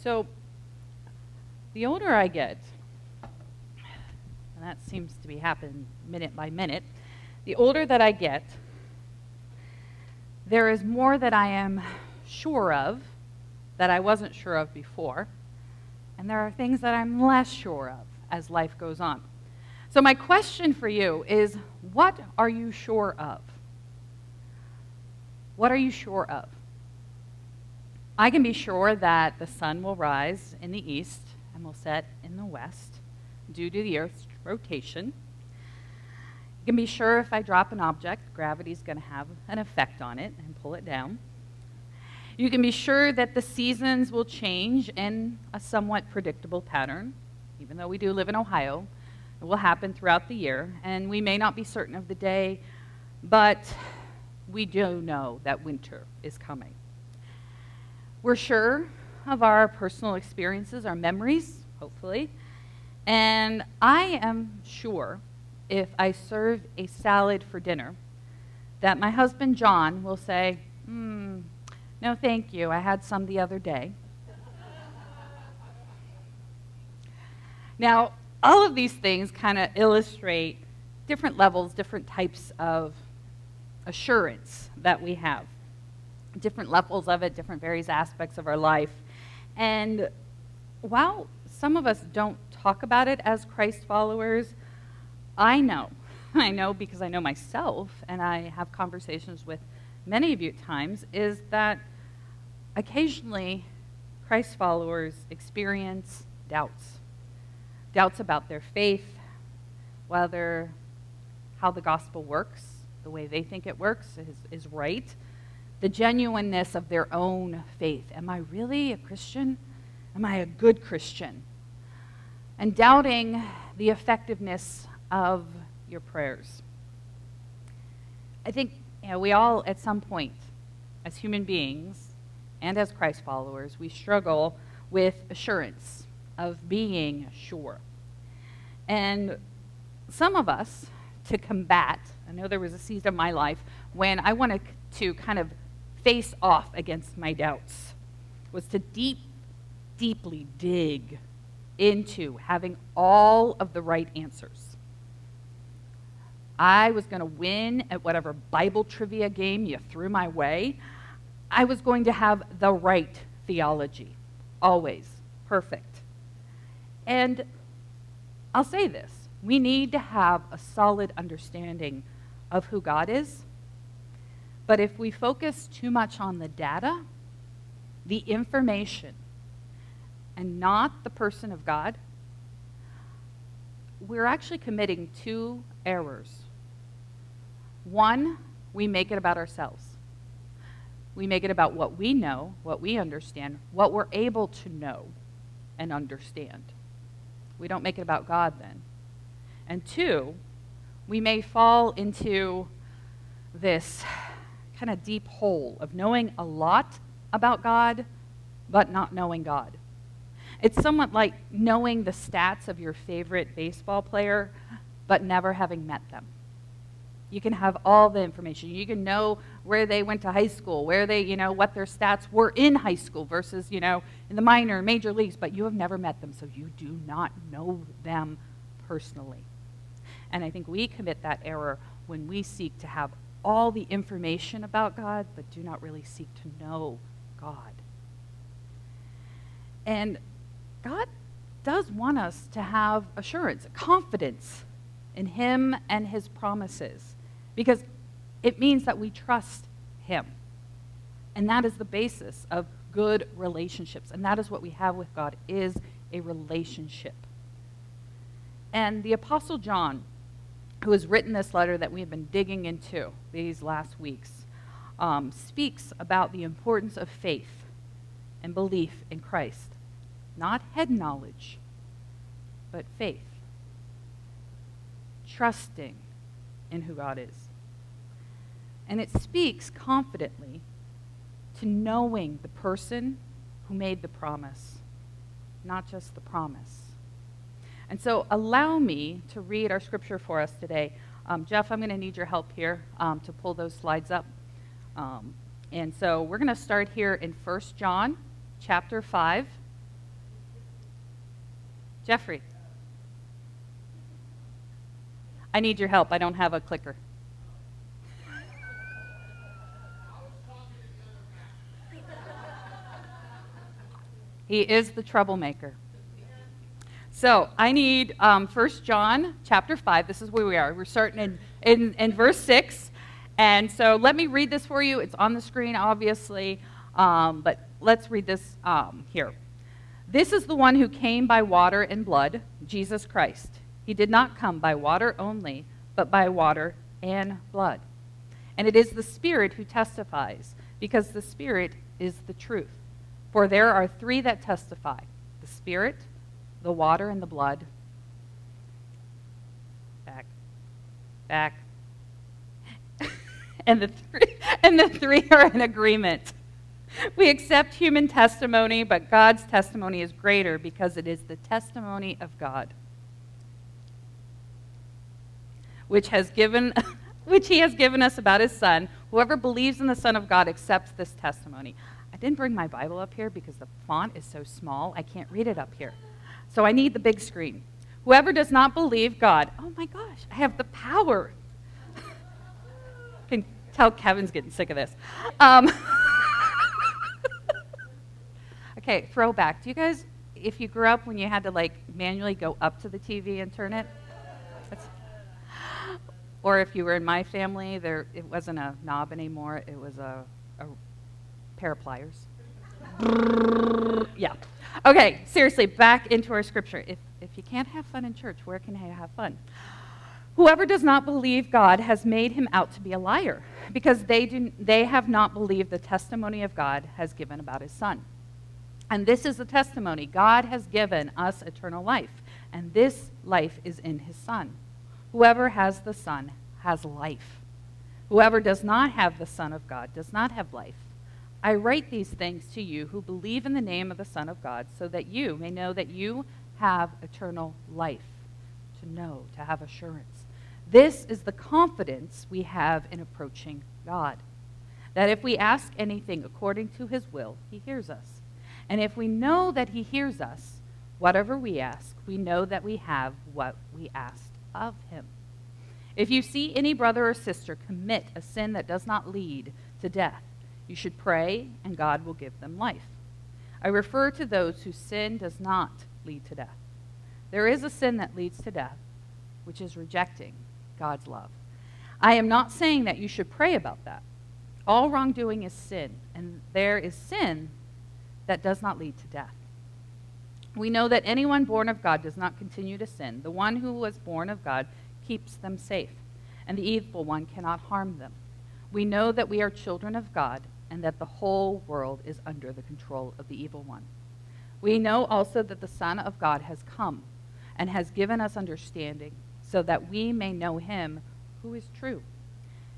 So, the older I get, and that seems to be happening minute by minute, the older that I get, there is more that I am sure of that I wasn't sure of before, and there are things that I'm less sure of as life goes on. So, my question for you is what are you sure of? What are you sure of? I can be sure that the sun will rise in the east and will set in the west due to the Earth's rotation. You can be sure if I drop an object, gravity is going to have an effect on it and pull it down. You can be sure that the seasons will change in a somewhat predictable pattern, even though we do live in Ohio. It will happen throughout the year, and we may not be certain of the day, but we do know that winter is coming. We're sure of our personal experiences, our memories, hopefully. And I am sure if I serve a salad for dinner that my husband John will say, hmm, no, thank you. I had some the other day. now, all of these things kind of illustrate different levels, different types of assurance that we have different levels of it, different various aspects of our life. And while some of us don't talk about it as Christ followers, I know. I know because I know myself, and I have conversations with many of you at times, is that occasionally Christ followers experience doubts. Doubts about their faith, whether how the gospel works, the way they think it works is, is right the genuineness of their own faith. Am I really a Christian? Am I a good Christian? And doubting the effectiveness of your prayers. I think you know, we all, at some point, as human beings and as Christ followers, we struggle with assurance of being sure. And some of us, to combat, I know there was a season of my life when I wanted to kind of face off against my doubts was to deep, deeply dig into having all of the right answers. I was going to win at whatever Bible trivia game you threw my way. I was going to have the right theology, always perfect. And I'll say this we need to have a solid understanding of who God is but if we focus too much on the data, the information, and not the person of God, we're actually committing two errors. One, we make it about ourselves. We make it about what we know, what we understand, what we're able to know and understand. We don't make it about God then. And two, we may fall into this kind of deep hole of knowing a lot about God, but not knowing God. It's somewhat like knowing the stats of your favorite baseball player, but never having met them. You can have all the information. You can know where they went to high school, where they, you know, what their stats were in high school versus, you know, in the minor, and major leagues, but you have never met them, so you do not know them personally. And I think we commit that error when we seek to have all the information about God, but do not really seek to know God. And God does want us to have assurance, confidence in Him and His promises, because it means that we trust Him. And that is the basis of good relationships. And that is what we have with God is a relationship. And the apostle John who has written this letter that we have been digging into these last weeks, um, speaks about the importance of faith and belief in Christ. Not head knowledge, but faith. Trusting in who God is. And it speaks confidently to knowing the person who made the promise, not just the promise. And so allow me to read our scripture for us today. Um, Jeff, I'm going to need your help here um, to pull those slides up. Um, and so we're going to start here in 1 John chapter 5, Jeffrey. I need your help. I don't have a clicker. he is the troublemaker. So I need um, 1 John chapter 5. This is where we are. We're starting in, in, in verse 6. And so let me read this for you. It's on the screen, obviously, um, but let's read this um, here. This is the one who came by water and blood, Jesus Christ. He did not come by water only, but by water and blood. And it is the Spirit who testifies, because the Spirit is the truth. For there are three that testify the Spirit, the water, and the blood. Back. Back. and, the three, and the three are in agreement. We accept human testimony, but God's testimony is greater because it is the testimony of God. which has given which he has given us about his son. Whoever believes in the Son of God accepts this testimony. I didn't bring my Bible up here because the font is so small, I can't read it up here. So I need the big screen. Whoever does not believe God, oh my gosh, I have the power. can tell Kevin's getting sick of this. Um, okay, throwback. Do you guys, if you grew up when you had to like manually go up to the TV and turn it? Or if you were in my family, there it wasn't a knob anymore; it was a, a pair of pliers. yeah. Okay. Seriously, back into our scripture. If if you can't have fun in church, where can you have fun? Whoever does not believe God has made him out to be a liar, because they, do, they have not believed the testimony of God has given about his Son. And this is the testimony God has given us eternal life, and this life is in his Son. Whoever has the Son has life. Whoever does not have the Son of God does not have life. I write these things to you who believe in the name of the Son of God, so that you may know that you have eternal life. To know, to have assurance. This is the confidence we have in approaching God. That if we ask anything according to his will, he hears us. And if we know that he hears us, whatever we ask, we know that we have what we asked of him. If you see any brother or sister commit a sin that does not lead to death, you should pray, and God will give them life. I refer to those whose sin does not lead to death. There is a sin that leads to death, which is rejecting God's love. I am not saying that you should pray about that. All wrongdoing is sin, and there is sin that does not lead to death. We know that anyone born of God does not continue to sin. The one who was born of God keeps them safe, and the evil one cannot harm them. We know that we are children of God, and that the whole world is under the control of the evil one. We know also that the Son of God has come and has given us understanding, so that we may know him who is true.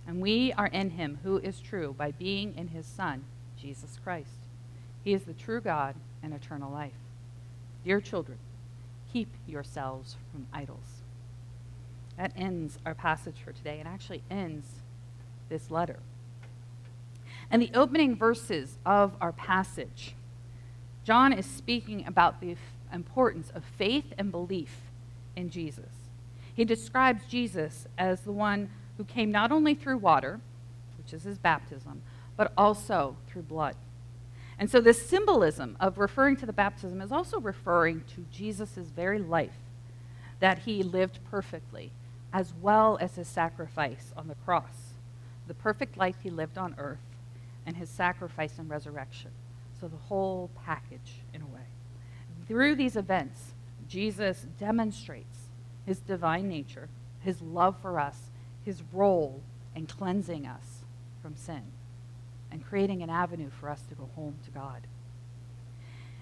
And we are in him who is true by being in his Son, Jesus Christ. He is the true God and eternal life. Dear children, keep yourselves from idols. That ends our passage for today and actually ends this letter. And the opening verses of our passage, John is speaking about the importance of faith and belief in Jesus. He describes Jesus as the one who came not only through water, which is his baptism, but also through blood. And so, this symbolism of referring to the baptism is also referring to Jesus' very life, that he lived perfectly, as well as his sacrifice on the cross. The perfect life he lived on earth, and his sacrifice and resurrection. So, the whole package, in a way. Through these events, Jesus demonstrates his divine nature, his love for us, his role in cleansing us from sin and creating an avenue for us to go home to God.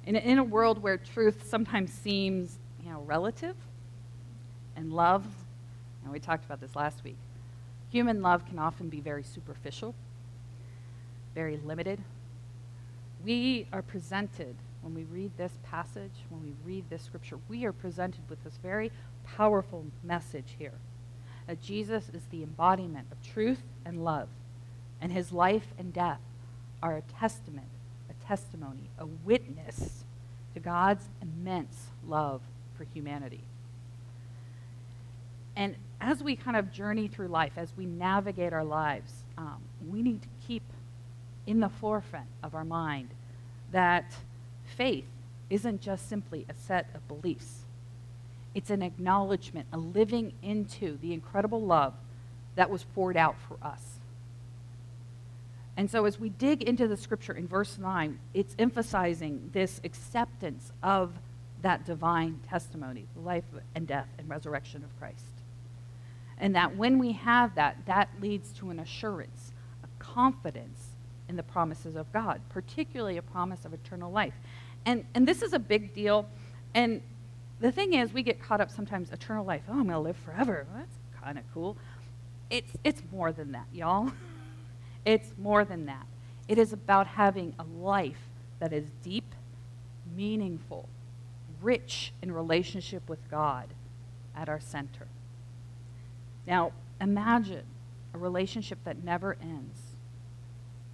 In a, in a world where truth sometimes seems, you know, relative and love, and we talked about this last week, human love can often be very superficial, very limited. We are presented, when we read this passage, when we read this scripture, we are presented with this very powerful message here that Jesus is the embodiment of truth and love and his life and death are a testament, a testimony, a witness to God's immense love for humanity. And as we kind of journey through life, as we navigate our lives, um, we need to in the forefront of our mind that faith isn't just simply a set of beliefs. It's an acknowledgement, a living into the incredible love that was poured out for us. And so, as we dig into the scripture in verse 9, it's emphasizing this acceptance of that divine testimony, the life and death and resurrection of Christ. And that when we have that, that leads to an assurance, a confidence in the promises of God, particularly a promise of eternal life. And, and this is a big deal. And the thing is, we get caught up sometimes, eternal life. Oh, I'm going to live forever. Well, that's kind of cool. It's, it's more than that, y'all. it's more than that. It is about having a life that is deep, meaningful, rich in relationship with God at our center. Now, imagine a relationship that never ends.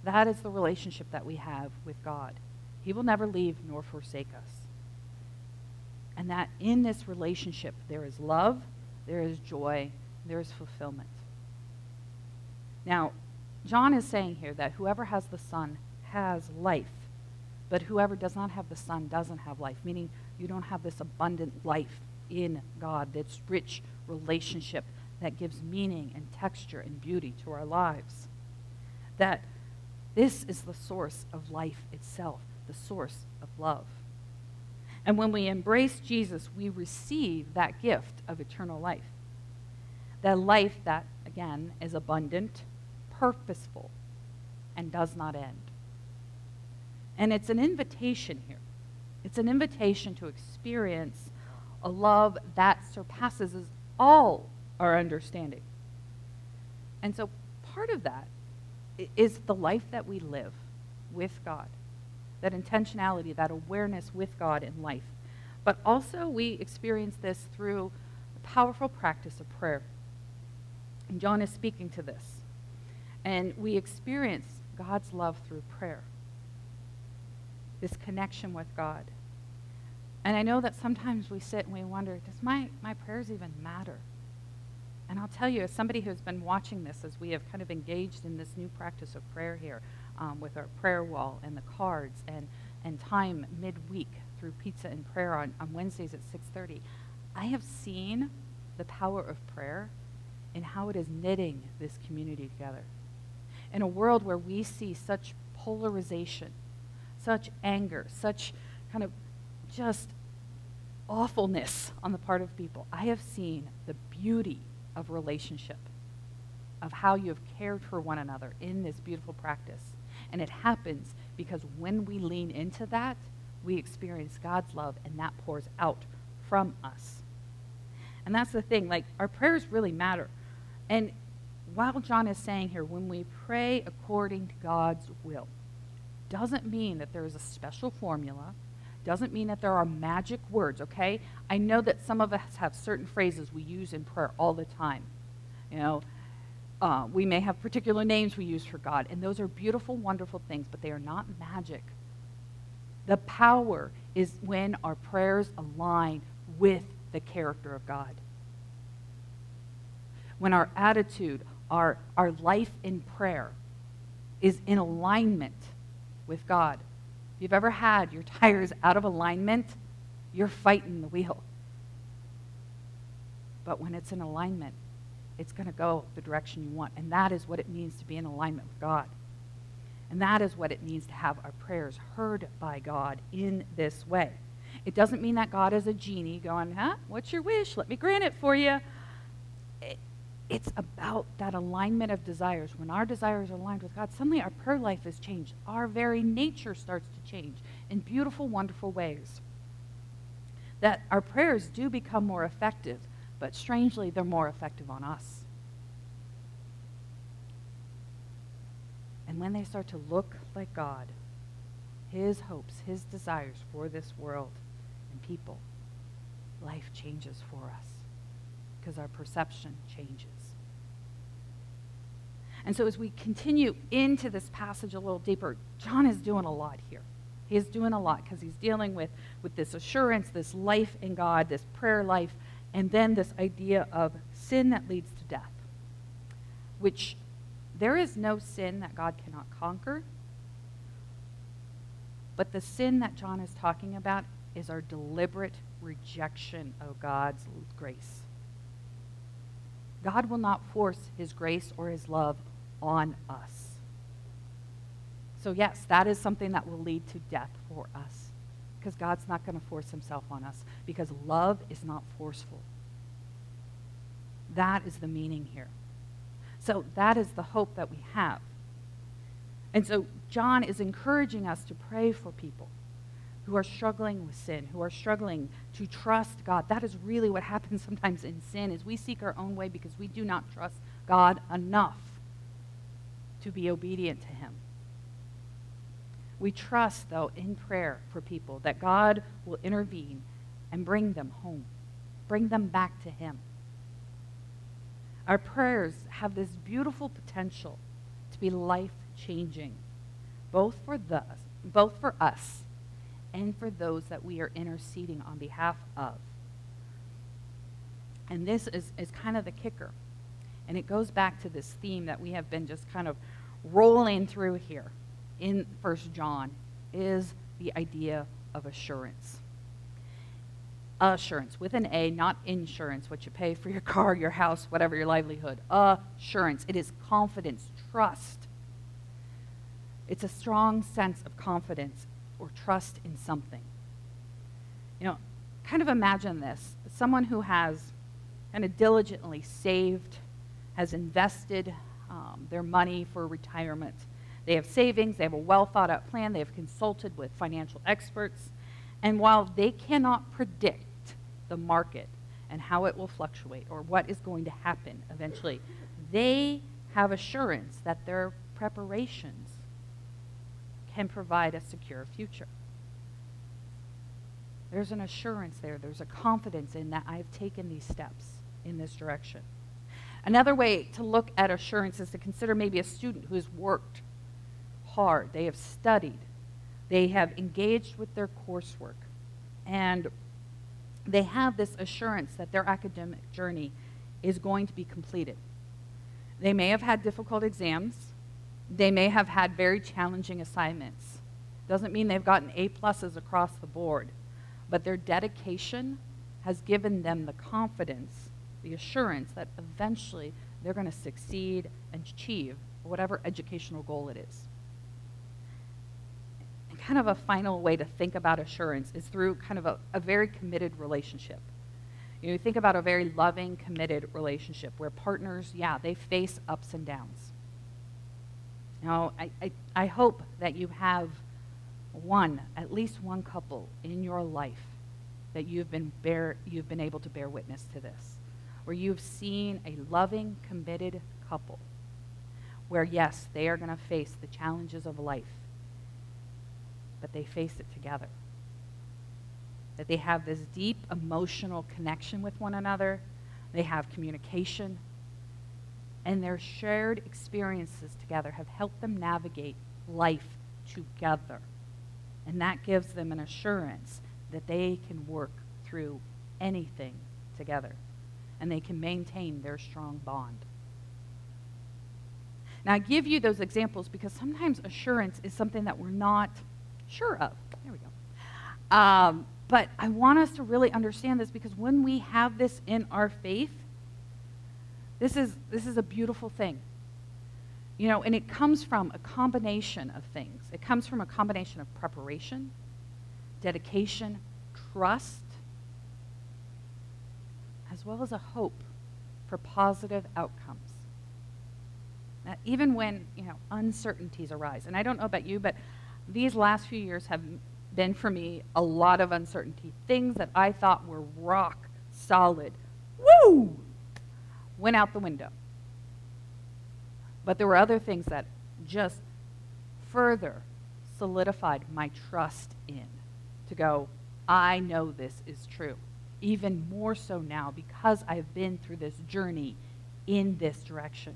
That is the relationship that we have with God. He will never leave nor forsake us. And that in this relationship, there is love, there is joy, there is fulfillment. Now, John is saying here that whoever has the Son has life, but whoever does not have the Son doesn't have life, meaning you don't have this abundant life in God, this rich relationship that gives meaning and texture and beauty to our lives. That this is the source of life itself, the source of love. And when we embrace Jesus, we receive that gift of eternal life. That life that, again, is abundant, purposeful, and does not end. And it's an invitation here. It's an invitation to experience a love that surpasses all our understanding. And so part of that is the life that we live with God, that intentionality, that awareness with God in life. But also, we experience this through the powerful practice of prayer. And John is speaking to this. And we experience God's love through prayer, this connection with God. And I know that sometimes we sit and we wonder does my, my prayers even matter? And I'll tell you, as somebody who's been watching this, as we have kind of engaged in this new practice of prayer here um, with our prayer wall and the cards and, and time midweek through pizza and prayer on, on Wednesdays at 6.30, I have seen the power of prayer in how it is knitting this community together. In a world where we see such polarization, such anger, such kind of just awfulness on the part of people, I have seen the beauty of relationship, of how you have cared for one another in this beautiful practice. And it happens because when we lean into that, we experience God's love, and that pours out from us. And that's the thing, like, our prayers really matter. And while John is saying here, when we pray according to God's will, doesn't mean that there is a special formula, doesn't mean that there are magic words, okay? I know that some of us have certain phrases we use in prayer all the time. You know, uh, we may have particular names we use for God, and those are beautiful, wonderful things, but they are not magic. The power is when our prayers align with the character of God. When our attitude, our, our life in prayer is in alignment with God. You've ever had your tires out of alignment, you're fighting the wheel. But when it's in alignment, it's going to go the direction you want. And that is what it means to be in alignment with God. And that is what it means to have our prayers heard by God in this way. It doesn't mean that God is a genie going, huh? What's your wish? Let me grant it for you. It, it's about that alignment of desires. When our desires are aligned with God, suddenly our prayer life is changed. Our very nature starts to change in beautiful, wonderful ways. That our prayers do become more effective, but strangely, they're more effective on us. And when they start to look like God, His hopes, His desires for this world and people, life changes for us because our perception changes. And so, as we continue into this passage a little deeper, John is doing a lot here. He is doing a lot because he's dealing with, with this assurance, this life in God, this prayer life, and then this idea of sin that leads to death, which there is no sin that God cannot conquer. But the sin that John is talking about is our deliberate rejection of God's grace. God will not force his grace or his love on us. So, yes, that is something that will lead to death for us because God's not going to force himself on us because love is not forceful. That is the meaning here. So, that is the hope that we have. And so, John is encouraging us to pray for people who are struggling with sin, who are struggling to trust God. That is really what happens sometimes in sin is we seek our own way because we do not trust God enough to be obedient to him. We trust, though, in prayer for people that God will intervene and bring them home, bring them back to him. Our prayers have this beautiful potential to be life changing, both for, the, both for us and for those that we are interceding on behalf of. And this is, is kind of the kicker. And it goes back to this theme that we have been just kind of rolling through here in First John is the idea of assurance. Assurance with an A, not insurance, what you pay for your car, your house, whatever your livelihood. Assurance. It is confidence, trust. It's a strong sense of confidence or trust in something. You know, kind of imagine this someone who has kind of diligently saved, has invested um, their money for retirement. They have savings, they have a well thought out plan, they have consulted with financial experts. And while they cannot predict the market and how it will fluctuate or what is going to happen eventually, they have assurance that their preparations can provide a secure future. There's an assurance there, there's a confidence in that I've taken these steps in this direction. Another way to look at assurance is to consider maybe a student who has worked hard, they have studied, they have engaged with their coursework, and they have this assurance that their academic journey is going to be completed. They may have had difficult exams, they may have had very challenging assignments. Doesn't mean they've gotten A pluses across the board, but their dedication has given them the confidence, the assurance that eventually they're going to succeed and achieve whatever educational goal it is. And kind of a final way to think about assurance is through kind of a, a very committed relationship. You, know, think about a very loving, committed relationship where partners, yeah, they face ups and downs. Now, I, I, I hope that you have one, at least one couple in your life that you've been, bear, you've been able to bear witness to this, where you've seen a loving, committed couple, where, yes, they are going to face the challenges of life, but they face it together. That they have this deep emotional connection with one another, they have communication, and their shared experiences together have helped them navigate life together. And that gives them an assurance that they can work through anything together and they can maintain their strong bond. Now, I give you those examples because sometimes assurance is something that we're not sure of. There we go. Um, but I want us to really understand this because when we have this in our faith, this is, this is a beautiful thing. You know, and it comes from a combination of things. It comes from a combination of preparation, dedication, trust, as well as a hope for positive outcomes. Now, even when, you know, uncertainties arise, and I don't know about you, but these last few years have been for me a lot of uncertainty. Things that I thought were rock solid. Woo! went out the window. But there were other things that just further solidified my trust in to go, I know this is true. Even more so now because I've been through this journey in this direction.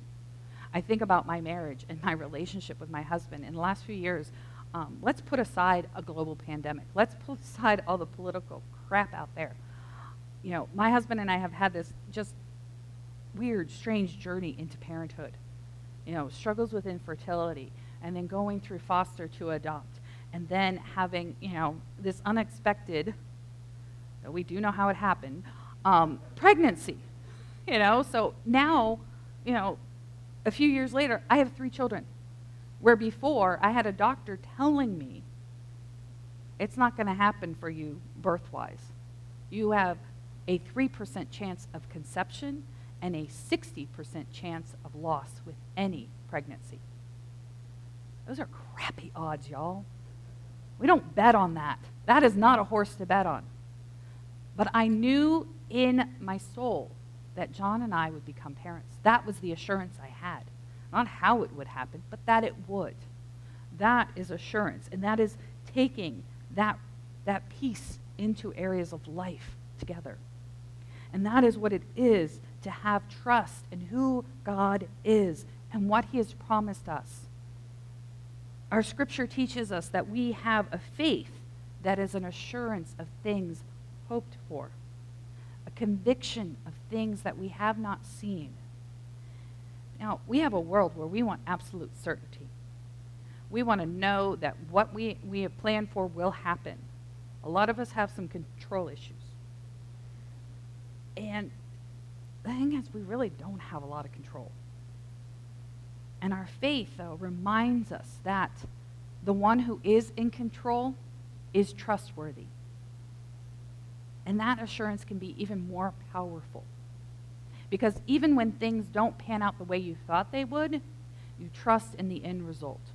I think about my marriage and my relationship with my husband. In the last few years, Um, let's put aside a global pandemic. Let's put aside all the political crap out there. You know, my husband and I have had this just weird, strange journey into parenthood. You know, struggles with infertility, and then going through foster to adopt, and then having, you know, this unexpected, though we do know how it happened, um, pregnancy. You know, so now, you know, a few years later, I have three children. Where before, I had a doctor telling me it's not going to happen for you birthwise. You have a 3% chance of conception and a 60% chance of loss with any pregnancy. Those are crappy odds, y'all. We don't bet on that. That is not a horse to bet on. But I knew in my soul that John and I would become parents. That was the assurance I had. Not how it would happen, but that it would. That is assurance, and that is taking that, that piece into areas of life together. And that is what it is to have trust in who God is and what He has promised us. Our scripture teaches us that we have a faith that is an assurance of things hoped for, a conviction of things that we have not seen. Now, we have a world where we want absolute certainty. We want to know that what we, we have planned for will happen. A lot of us have some control issues. And the thing is, we really don't have a lot of control. And our faith, though, reminds us that the one who is in control is trustworthy. And that assurance can be even more powerful. Because even when things don't pan out the way you thought they would, you trust in the end result.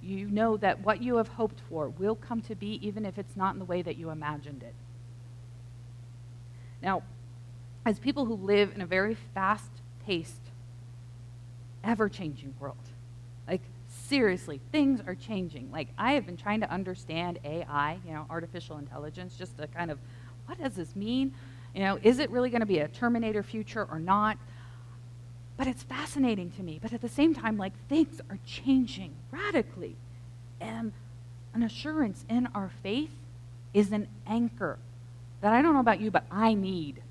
You know that what you have hoped for will come to be, even if it's not in the way that you imagined it. Now, as people who live in a very fast paced, ever changing world, like seriously, things are changing. Like, I have been trying to understand AI, you know, artificial intelligence, just to kind of, what does this mean? You know, is it really going to be a Terminator future or not? But it's fascinating to me. But at the same time, like, things are changing radically. And an assurance in our faith is an anchor that I don't know about you, but I need.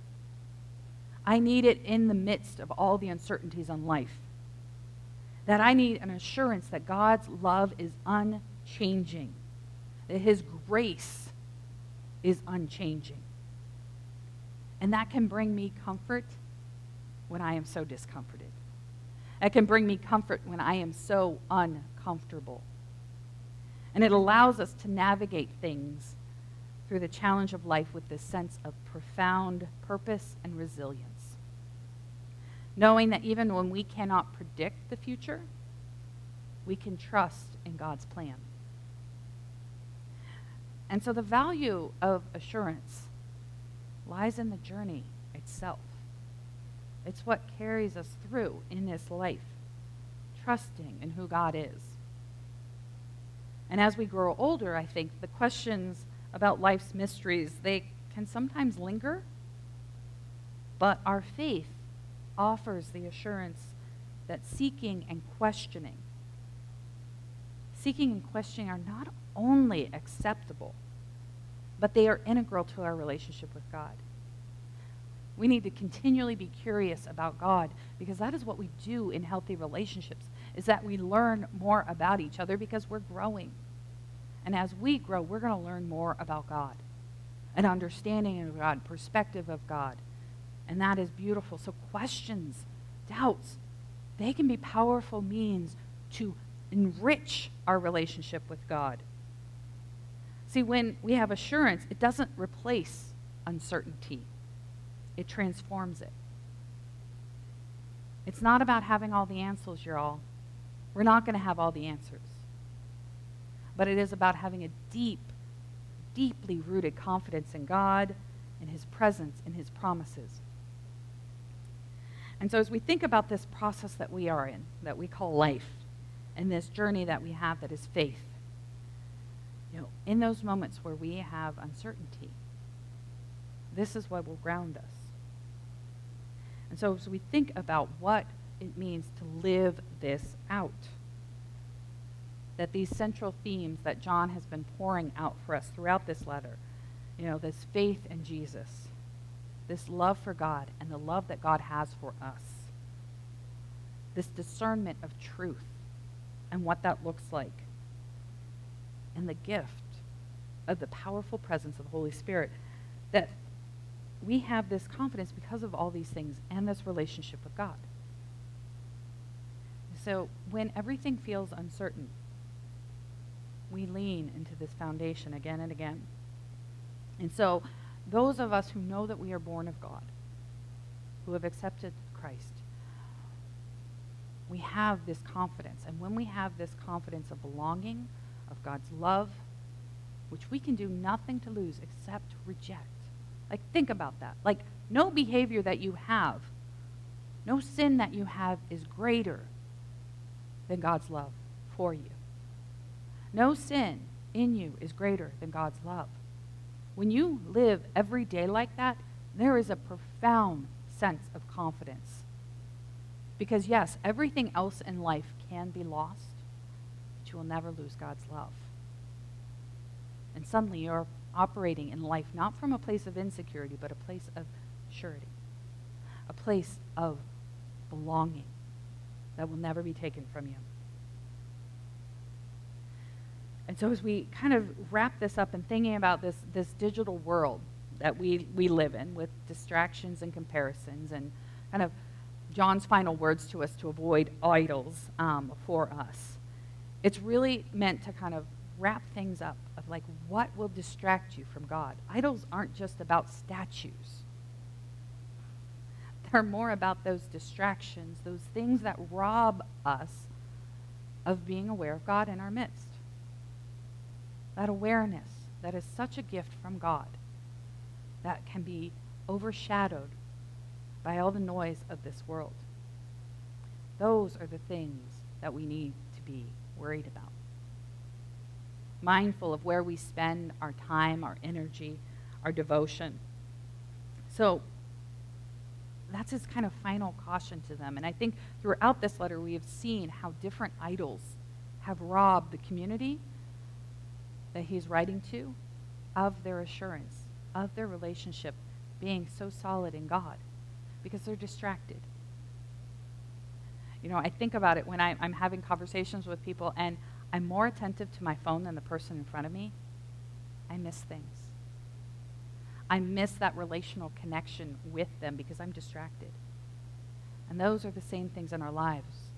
I need it in the midst of all the uncertainties in life. That I need an assurance that God's love is unchanging, that His grace is unchanging. And that can bring me comfort when I am so discomforted. That can bring me comfort when I am so uncomfortable. And it allows us to navigate things through the challenge of life with this sense of profound purpose and resilience. Knowing that even when we cannot predict the future, we can trust in God's plan. And so the value of assurance lies in the journey itself. It's what carries us through in this life, trusting in who God is. And as we grow older, I think the questions about life's mysteries, they can sometimes linger, but our faith offers the assurance that seeking and questioning, seeking and questioning are not only acceptable, but they are integral to our relationship with God. We need to continually be curious about God because that is what we do in healthy relationships is that we learn more about each other because we're growing. And as we grow, we're going to learn more about God, an understanding of God, perspective of God. And that is beautiful. So questions, doubts, they can be powerful means to enrich our relationship with God. See, when we have assurance, it doesn't replace uncertainty, it transforms it. It's not about having all the answers, you're all. We're not going to have all the answers. But it is about having a deep, deeply rooted confidence in God, in His presence, in His promises. And so, as we think about this process that we are in, that we call life, and this journey that we have that is faith, you know, in those moments where we have uncertainty, this is what will ground us. And so as we think about what it means to live this out, that these central themes that John has been pouring out for us throughout this letter, you know, this faith in Jesus, this love for God, and the love that God has for us, this discernment of truth and what that looks like, and the gift of the powerful presence of the Holy Spirit, that we have this confidence because of all these things and this relationship with God. So when everything feels uncertain, we lean into this foundation again and again. And so, those of us who know that we are born of God, who have accepted Christ, we have this confidence. And when we have this confidence of belonging, of God's love, which we can do nothing to lose except reject. Like, think about that. Like, no behavior that you have, no sin that you have is greater than God's love for you. No sin in you is greater than God's love. When you live every day like that, there is a profound sense of confidence. Because, yes, everything else in life can be lost, but you will never lose God's love. And suddenly you're operating in life not from a place of insecurity, but a place of surety, a place of belonging that will never be taken from you. And so, as we kind of wrap this up and thinking about this, this digital world that we, we live in with distractions and comparisons, and kind of John's final words to us to avoid idols um, for us, it's really meant to kind of wrap things up of like what will distract you from God. Idols aren't just about statues. They're more about those distractions, those things that rob us of being aware of God in our midst. That awareness that is such a gift from God that can be overshadowed by all the noise of this world. Those are the things that we need to be worried about mindful of where we spend our time, our energy, our devotion. So that's his kind of final caution to them. And I think throughout this letter, we have seen how different idols have robbed the community that he's writing to of their assurance, of their relationship being so solid in God because they're distracted. You know, I think about it when I, am having conversations with people and I'm more attentive to my phone than the person in front of me, I miss things. I miss that relational connection with them because I'm distracted. And those are the same things in our lives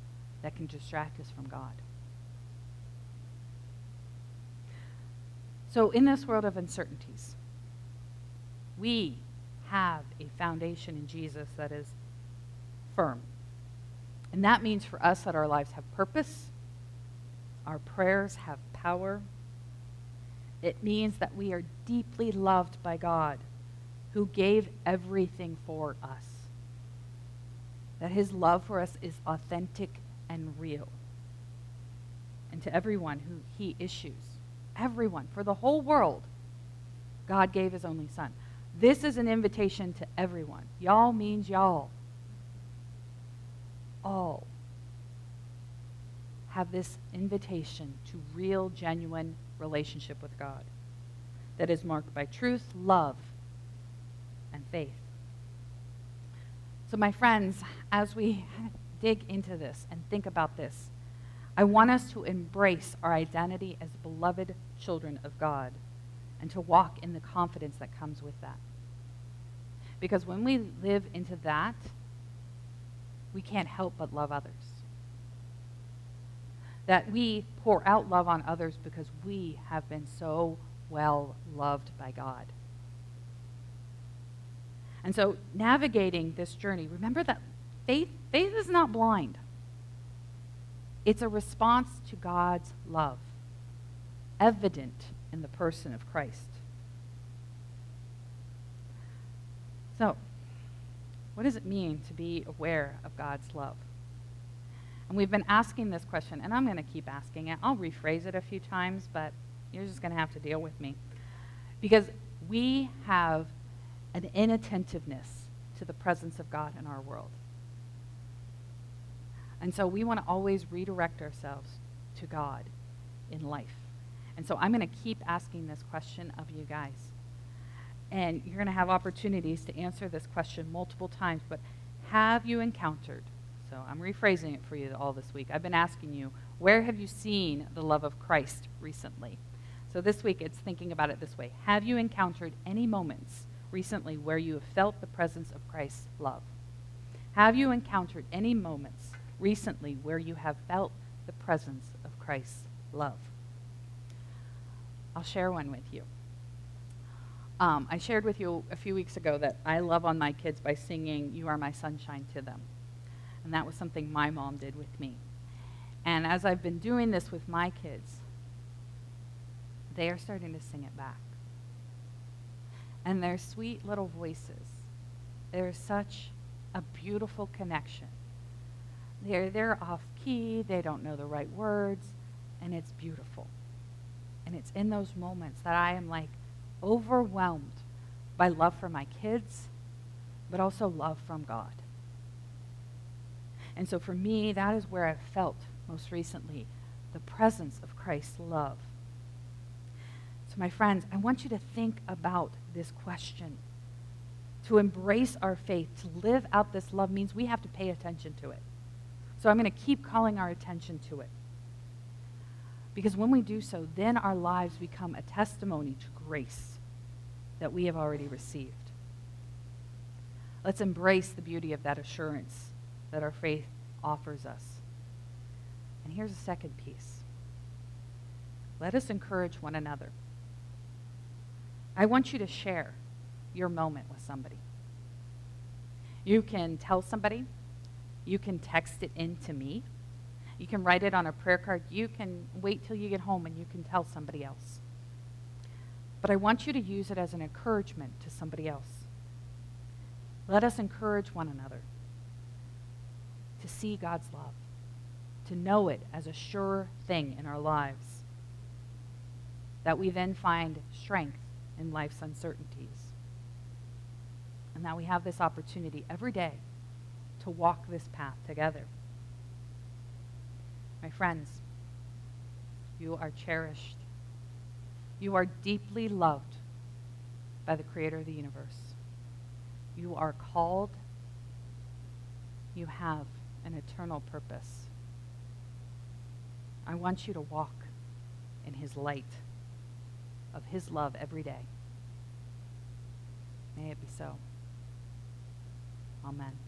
that can distract us from God. So, in this world of uncertainties, we have a foundation in Jesus that is firm. And that means for us that our lives have purpose our prayers have power. It means that we are deeply loved by God, who gave everything for us. That his love for us is authentic and real. And to everyone who he issues, everyone, for the whole world, God gave his only son. This is an invitation to everyone. Y'all means y'all. All have this invitation to real, genuine relationship with God that is marked by truth, love, and faith. So, my friends, as we dig into this and think about this, I want us to embrace our identity as beloved children of God and to walk in the confidence that comes with that. Because when we live into that, we can't help but love others that we pour out love on others because we have been so well loved by God. And so, navigating this journey, remember that faith, faith is not blind. It's a response to God's love, evident in the person of Christ. So, what does it mean to be aware of God's love? And we've been asking this question, and I'm going to keep asking it. I'll rephrase it a few times, but you're just going to have to deal with me. Because we have an inattentiveness to the presence of God in our world. And so we want to always redirect ourselves to God in life? And so I'm going to keep asking this question of you guys. And you're going to have opportunities to answer this question multiple times, but have you encountered? So I'm rephrasing it for you all this week. I've been asking you, where have you seen the love of Christ recently? So this week it's thinking about it this way Have you encountered any moments recently where you have felt the presence of Christ's love? Have you encountered any moments recently where you have felt the presence of Christ's love? I'll share one with you. Um, I shared with you a few weeks ago that I love on my kids by singing You Are My Sunshine to them. And that was something my mom did with me. And as I've been doing this with my kids, they are starting to sing it back. And their sweet little voices, there's such a beautiful connection. They're, they're off key, they don't know the right words, and it's beautiful. And it's in those moments that I am like overwhelmed by love for my kids, but also love from God. And so for me, that is where I've felt most recently the presence of Christ's love. So, my friends, I want you to think about this question. To embrace our faith, to live out this love, means we have to pay attention to it. So, I'm going to keep calling our attention to it. Because when we do so, then our lives become a testimony to grace that we have already received. Let's embrace the beauty of that assurance that our faith offers us. And here's a second piece let us encourage one another. I want you to share your moment with somebody. You can tell somebody, you can text it in to me, you can write it on a prayer card, you can wait till you get home and you can tell somebody else. But I want you to use it as an encouragement to somebody else. Let us encourage one another to see God's love, to know it as a sure thing in our lives, that we then find strength in life's uncertainties. And that we have this opportunity every day to walk this path together. My friends, you are cherished. You are deeply loved by the Creator of the universe. You are called. You have an eternal purpose. I want you to walk in His light of His love every day. May it be so. Amen.